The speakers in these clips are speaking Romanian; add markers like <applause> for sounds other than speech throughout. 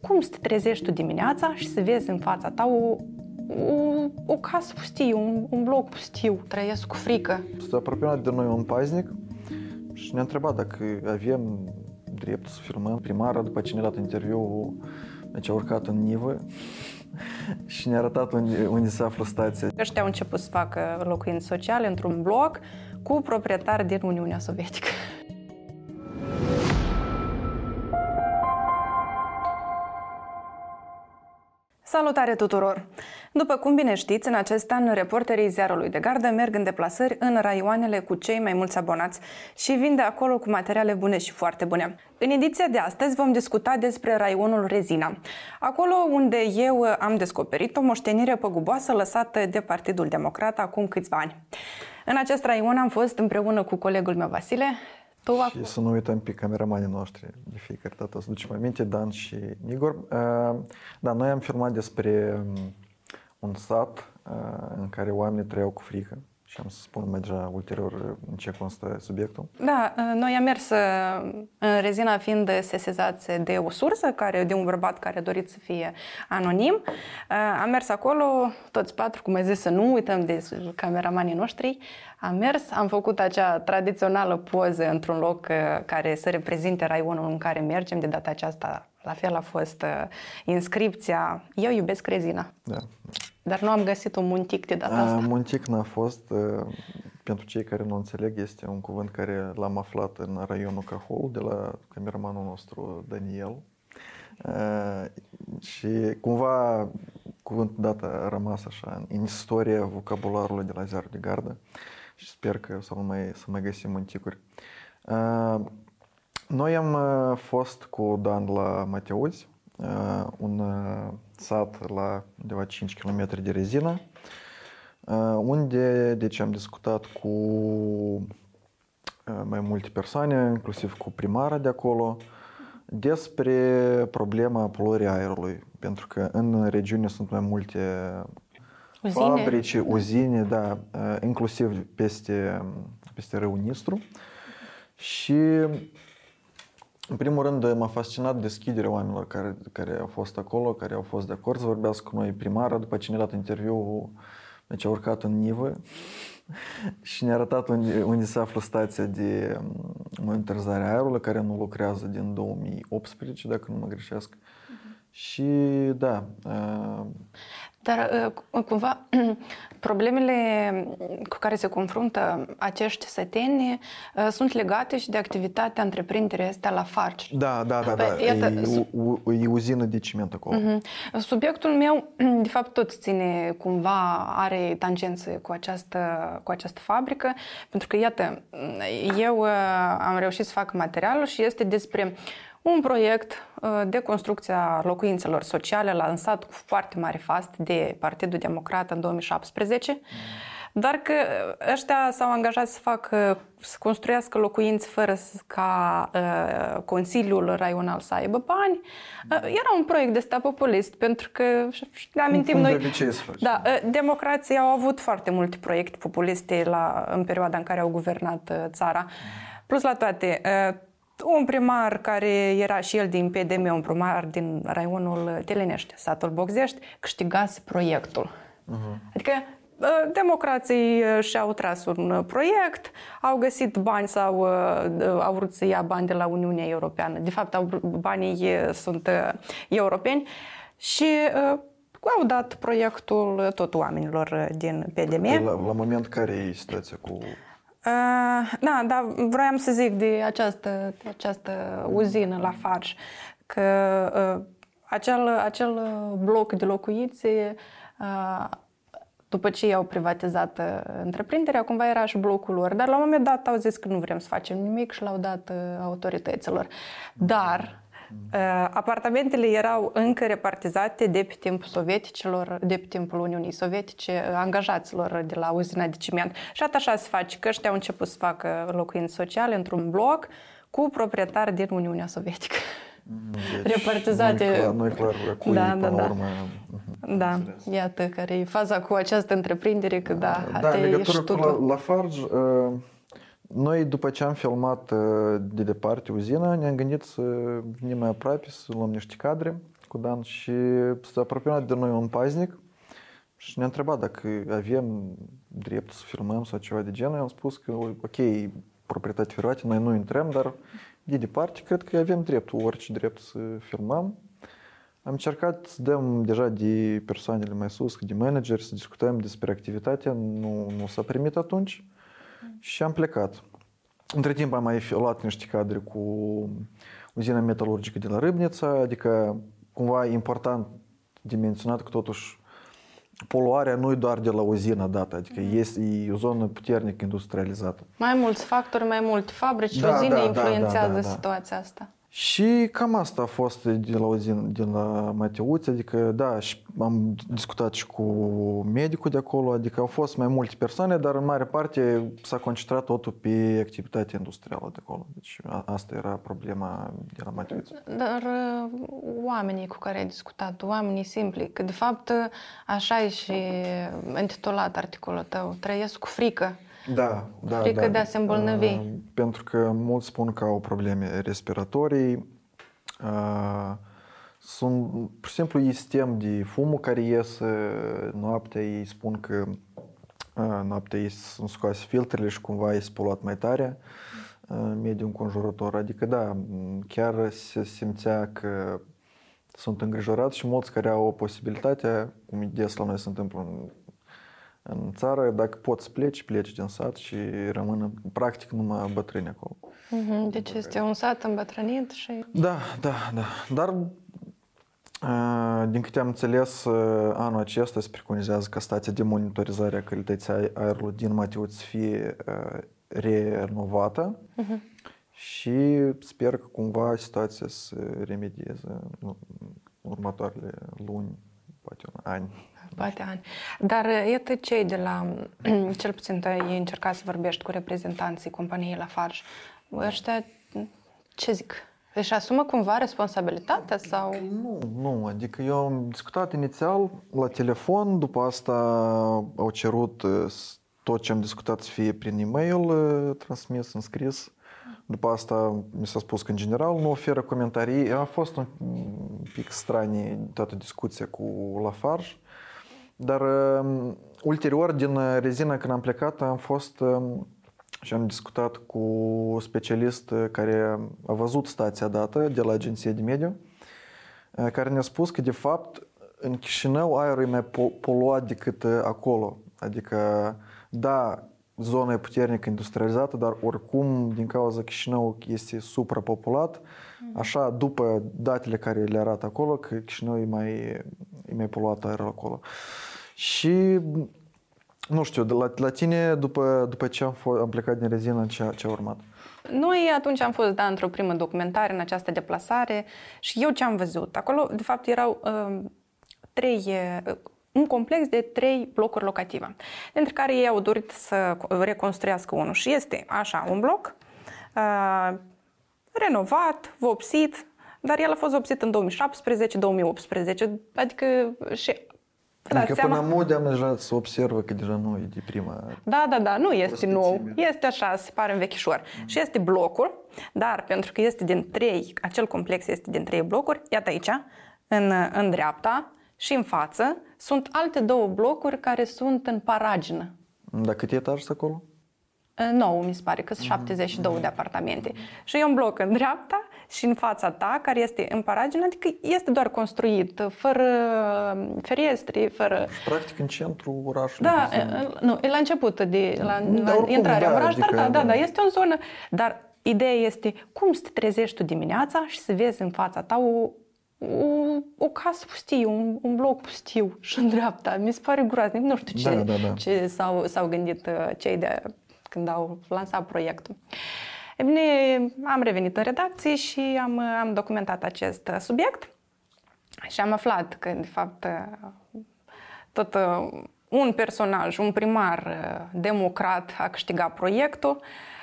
Cum să te trezești tu dimineața și să vezi în fața ta o, o, o casă pustie, un, un bloc pustiu, trăiesc cu frică. S-a apropiat de noi un paznic și ne-a întrebat dacă avem dreptul să filmăm. Primara, după ce ne-a dat interviul, deci a urcat în nivă <laughs> și ne-a arătat unde, unde se află stația. Ăștia au început să facă locuințe sociale într-un bloc cu proprietari din Uniunea Sovietică. Salutare tuturor! După cum bine știți, în acest an, reporterii Ziarului de Gardă merg în deplasări în raioanele cu cei mai mulți abonați și vin de acolo cu materiale bune și foarte bune. În ediția de astăzi vom discuta despre raionul Rezina, acolo unde eu am descoperit o moștenire păguboasă lăsată de Partidul Democrat acum câțiva ani. În acest raion am fost împreună cu colegul meu Vasile. Tu și acum... să nu uităm pe cameramanii noștri de fiecare dată, să ducem aminte, Dan și Igor. Da, noi am filmat despre un sat în care oamenii trăiau cu frică și am să spun mai deja ulterior în ce constă subiectul. Da, noi am mers în rezina fiind sesizați de o sursă, care, de un bărbat care a dorit să fie anonim. Am mers acolo, toți patru, cum ai zis, să nu uităm de cameramanii noștri. Am mers, am făcut acea tradițională poză într-un loc care să reprezinte raionul în care mergem. De data aceasta, la fel a fost inscripția Eu iubesc rezina. Da. Dar nu am găsit un muntic de data asta. Muntic n-a fost. Pentru cei care nu înțeleg, este un cuvânt care l-am aflat în raionul Cahol de la cameramanul nostru Daniel. Și cumva cuvântul dat a rămas așa în istoria vocabularului de la Ziarul de Gardă și sper că să mai, să mai găsim munticuri. Noi am fost cu Dan la Mateuzi, un sat la undeva 5 km de rezină, unde deci am discutat cu mai multe persoane, inclusiv cu primara de acolo, despre problema poluării aerului. Pentru că în regiune sunt mai multe uzine. fabrici, uzine, da, inclusiv peste, peste râul Nistru. Și în primul rând, m-a fascinat deschiderea oamenilor care, care au fost acolo, care au fost de acord să vorbească cu noi primara, după ce ne-a dat interviu, deci a urcat în nivă <laughs> și ne-a arătat unde, unde se află stația de monitorizare a aerului, care nu lucrează din 2018, dacă nu mă greșesc. Uh-huh. Și da, dar uh, cumva <clears throat> problemele cu care se confruntă acești săteni uh, sunt legate și de activitatea întreprinderii astea la Farci. Da, da, da, da. Iată, e, o, e uzină de ciment acolo. Uh-huh. Subiectul meu, <clears throat> de fapt, tot ține cumva, are tangențe cu această, cu această fabrică, pentru că, iată, eu uh, am reușit să fac materialul și este despre un proiect uh, de construcție a locuințelor sociale lansat cu foarte mare fast de Partidul Democrat în 2017, dar că ăștia s-au angajat să facă, să construiască locuințe fără ca uh, Consiliul Raional să aibă bani. Uh, era un proiect de ăsta populist, pentru că ne amintim noi... De ce să da, uh, democrații au avut foarte multe proiecte populiste la, în perioada în care au guvernat uh, țara. Plus la toate, uh, un primar care era și el din PDM, un primar din raionul Telenești, satul Bogzești, câștigase proiectul. Uh-huh. Adică ă, democrații ă, și-au tras un proiect, au găsit bani sau ă, au vrut să ia bani de la Uniunea Europeană. De fapt, banii sunt europeni și au dat proiectul tot oamenilor din PDM. La, la moment care e situația cu Uh, da, dar vroiam să zic de această, de această uzină la Farj, că uh, acel, acel bloc de locuințe uh, după ce i-au privatizat întreprinderea, cumva era și blocul lor. Dar la un moment dat au zis că nu vrem să facem nimic și l-au dat autorităților. Dar Uh, apartamentele erau încă repartizate de pe timpul sovieticilor, de pe timpul Uniunii Sovietice, angajaților de la uzina de ciment. Și așa se face, că ăștia au început să facă locuințe sociale într-un bloc cu proprietari din Uniunea Sovietică. <laughs> Deci, repartizate. Nu-i clar, clar cui, da, da, da. Urmă, da, înțeles. iată care e faza cu această întreprindere, că da, da, legătură cu la, la Farge, uh, noi, după ce am filmat de departe uzina, ne-am gândit să venim mai aproape, să luăm niște cadre cu Dan și s-a apropiat de noi un paznic și ne-a întrebat dacă avem dreptul să filmăm sau ceva de genul. Am spus că, ok, proprietate privată, noi nu intrăm, dar de departe cred că avem dreptul, orice drept să filmăm. Am încercat să dăm deja de persoanele mai sus, de manager, să discutăm despre activitatea, nu, nu s-a primit atunci și am plecat. Între timp am mai luat niște cadre cu uzina metalurgică de la Râbnița, adică cumva important de menționat că totuși poluarea nu e doar de la uzina dată, adică mm. este, e o zonă puternic industrializată. Mai mulți factori, mai multe fabrici, da, uzine da, influențează da, da, da, situația asta. Și cam asta a fost de la din, din la Mateuț, adică da, și am discutat și cu medicul de acolo, adică au fost mai multe persoane, dar în mare parte s-a concentrat totul pe activitatea industrială de acolo. Deci asta era problema de la Mateuț. Dar uh, oamenii cu care ai discutat, oamenii simpli, că de fapt așa e și intitulat articolul tău, trăiesc cu frică da, da, frică da. de a se îmbolnăvi. Uh, pentru că mulți spun că au probleme respiratorii. Uh, sunt, pur și simplu, ei sistem de fumul care iese noaptea, ei spun că uh, noaptea ei sunt scoase filtrele și cumva este poluat mai tare uh, mediul înconjurător. Adică, da, chiar se simțea că sunt îngrijorați și mulți care au o posibilitate, cum des la noi se întâmplă în în țară, dacă poți să pleci, pleci din sat și rămân practic numai bătrâni acolo. Deci este un sat îmbătrânit și... Da, da, da. Dar din câte am înțeles, anul acesta se preconizează ca stația de monitorizare a calității aerului din Mateuț să fie renovată uh-huh. și sper că cumva situația să remedieze în următoarele luni, poate un ani. Poate ani. Dar iată cei de la, <clears throat> cel puțin tu ai încercat să vorbești cu reprezentanții companiei Lafarge. Ăștia, ce zic? Își asumă cumva responsabilitatea sau? Nu, nu. Adică eu am discutat inițial la telefon, după asta au cerut tot ce am discutat să fie prin e-mail transmis, în scris. După asta mi s-a spus că în general nu oferă comentarii. A fost un pic stranie toată discuția cu Lafarge. Dar uh, ulterior, din rezina când am plecat, am fost uh, și am discutat cu specialist care a văzut stația dată de la Agenția de Mediu, care ne-a spus că, de fapt, în Chișinău aerul e mai poluat decât acolo. Adică, da, zona e puternic industrializată, dar oricum, din cauza Chișinău este suprapopulat, așa, după datele care le arată acolo, că Chișinău e mai, e mai poluat aerul acolo. Și nu știu, de la, la tine, după, după ce am, f- am plecat din rezină, ce, ce a urmat? Noi atunci am fost, da, într-o primă documentare în această deplasare și eu ce am văzut? Acolo, de fapt, erau uh, trei, uh, un complex de trei blocuri locative, dintre care ei au dorit să reconstruiască unul. Și este așa, un bloc uh, renovat, vopsit, dar el a fost vopsit în 2017-2018, adică și Adică seama... până mod am deja să observă că deja nu e de prima... Da, da, da, nu este nou. Este așa, se pare învechișor. Mm. Și este blocul, dar pentru că este din trei, acel complex este din trei blocuri, iată aici, în, în dreapta și în față, sunt alte două blocuri care sunt în paragină. Dar câte etaje sunt acolo? 9, mi se pare că sunt 72 mm. de apartamente. Și e un bloc în dreapta și în fața ta, care este în paragină, adică este doar construit, fără ferestre, fără... Practic în centrul orașului. Da, nu, e la început de la, la oricum, intrarea da, în oraș, adică, dar da, da, da, este o zonă, dar ideea este cum să te trezești tu dimineața și să vezi în fața ta o, o, o casă pustie, un, un bloc pustiu <laughs> și în dreapta. Mi se pare groaznic. Nu știu ce, da, da, da. ce s-au, s-au gândit uh, cei de când au lansat proiectul. E bine, am revenit în redacție și am, am documentat acest subiect și am aflat că, de fapt, tot un personaj, un primar democrat a câștigat proiectul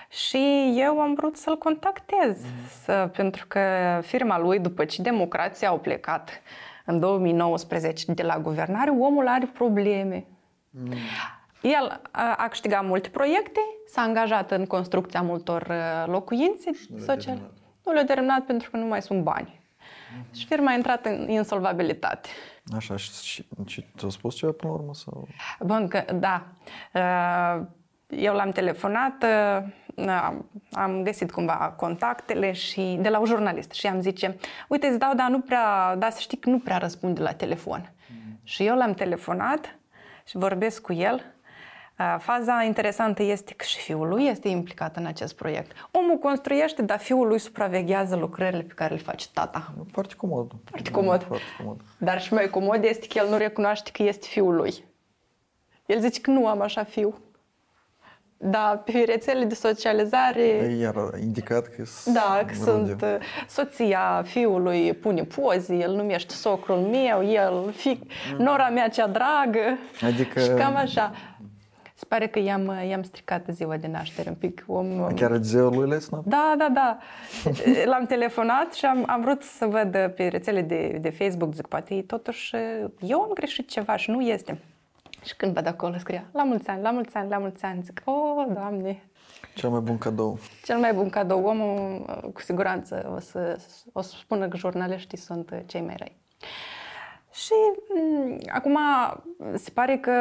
și eu am vrut să-l contactez, mm. să, pentru că firma lui, după ce democrații au plecat în 2019 de la guvernare, omul are probleme. Mm. El a câștigat multe proiecte, s-a angajat în construcția multor locuințe sociale. Nu le-a terminat pentru că nu mai sunt bani. și firma a intrat în insolvabilitate. Așa, și, și ți-a spus ceva până la urmă? Sau? Bun, că, da. Eu l-am telefonat, am găsit cumva contactele și de la un jurnalist și am zice, uite, îți dau, dar nu prea, dar să știi că nu prea răspunde la telefon. Mm. Și eu l-am telefonat și vorbesc cu el. Faza interesantă este că și fiul lui este implicat în acest proiect. Omul construiește, dar fiul lui supraveghează lucrările pe care le face tata. Foarte comod. Foarte comod. Foarte comod. Dar și mai comod este că el nu recunoaște că este fiul lui. El zice că nu am așa fiu. Da, pe rețele de socializare... Iar indicat că Da, că sunt uh, soția fiului, pune poze, el numește socrul meu, el, fi, nora mea cea dragă. Adică... Și cam așa. Se pare că i-am, i-am stricat ziua de naștere un pic. Om, Chiar ziua lui le Da, da, da. <laughs> L-am telefonat și am, am vrut să văd pe rețele de, de Facebook, zic, poate totuși eu am greșit ceva și nu este. Și când văd acolo scria, la mulți ani, la mulți ani, la mulți ani, zic, oh, Doamne! Cel mai bun cadou. Cel mai bun cadou. Omul, cu siguranță, o să, o să spună că jurnaliștii sunt cei mai răi. Și m- acum se pare că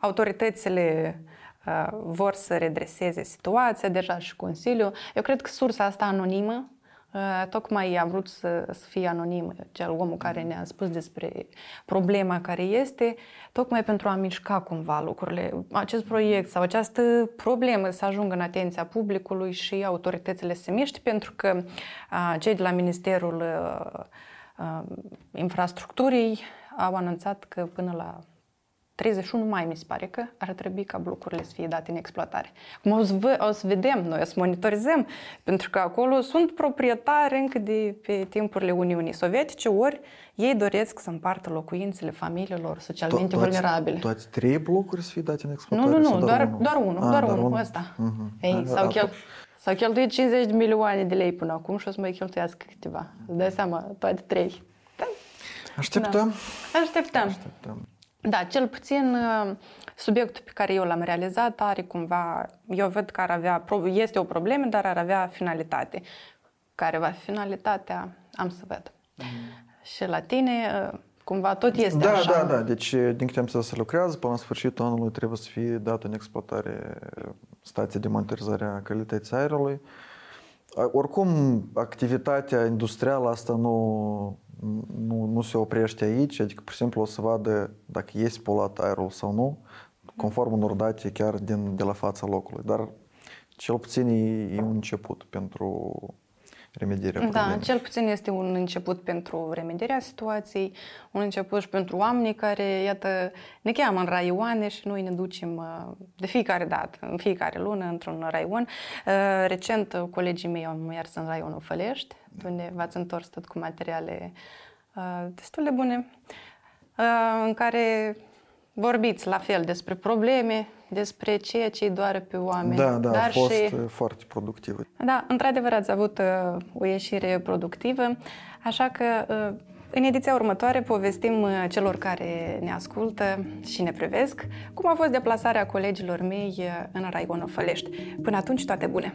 autoritățile uh, vor să redreseze situația, deja și Consiliul. Eu cred că sursa asta anonimă Uh, tocmai am vrut să, să fie anonim cel omul care ne-a spus despre problema care este, tocmai pentru a mișca cumva lucrurile. Acest proiect sau această problemă să ajungă în atenția publicului și autoritățile să miște, pentru că uh, cei de la Ministerul uh, Infrastructurii au anunțat că până la 31 mai, mi se pare că ar trebui ca blocurile să fie date în exploatare. Cum o să, o să vedem, noi o să monitorizăm, pentru că acolo sunt proprietari încă de pe timpurile Uniunii Sovietice, ori ei doresc să împartă locuințele familiilor socialmente to- vulnerabile. Toate trei blocuri să fie date în exploatare? Nu, nu, nu, doar, unul, doar unul, A, doar, doar unul, ăsta. Uh-huh. Ei, A, sau chel, s-au cheltuit 50 de milioane de lei până acum și o să mai cheltuiască câteva. Îți dai seama, toate trei. Da. Așteptăm. Da. Așteptăm. Așteptăm. Da, cel puțin uh, subiectul pe care eu l-am realizat are cumva, eu văd că ar avea, este o problemă, dar ar avea finalitate. Care va fi finalitatea, am să văd. Mm. Și la tine, uh, cumva tot este da, așa. Da, da, deci din câte am să se lucrează, până la sfârșitul anului trebuie să fie dată în exploatare stația de monitorizare a calității aerului. Oricum, activitatea industrială asta nu nu, nu se oprește aici, adică pur și simplu o să vadă dacă este poluat aerul sau nu, conform unor date chiar din, de la fața locului. Dar cel puțin e, e un început pentru remedierea da, problemei. Da, cel puțin este un început pentru remedierea situației, un început și pentru oamenii care, iată, ne cheamă în raioane și noi ne ducem uh, de fiecare dată, în fiecare lună, într-un raion. Uh, recent, colegii mei au mers în raionul Fălești, unde v-ați întors tot cu materiale uh, destul de bune, în care vorbiți la fel despre probleme, despre ceea ce îi doare pe oameni. Da, da, dar a fost și... foarte productivă. Da, într-adevăr ați avut uh, o ieșire productivă, așa că uh, în ediția următoare povestim uh, celor care ne ascultă și ne privesc cum a fost deplasarea colegilor mei uh, în Raionul Fălești. Până atunci, toate bune!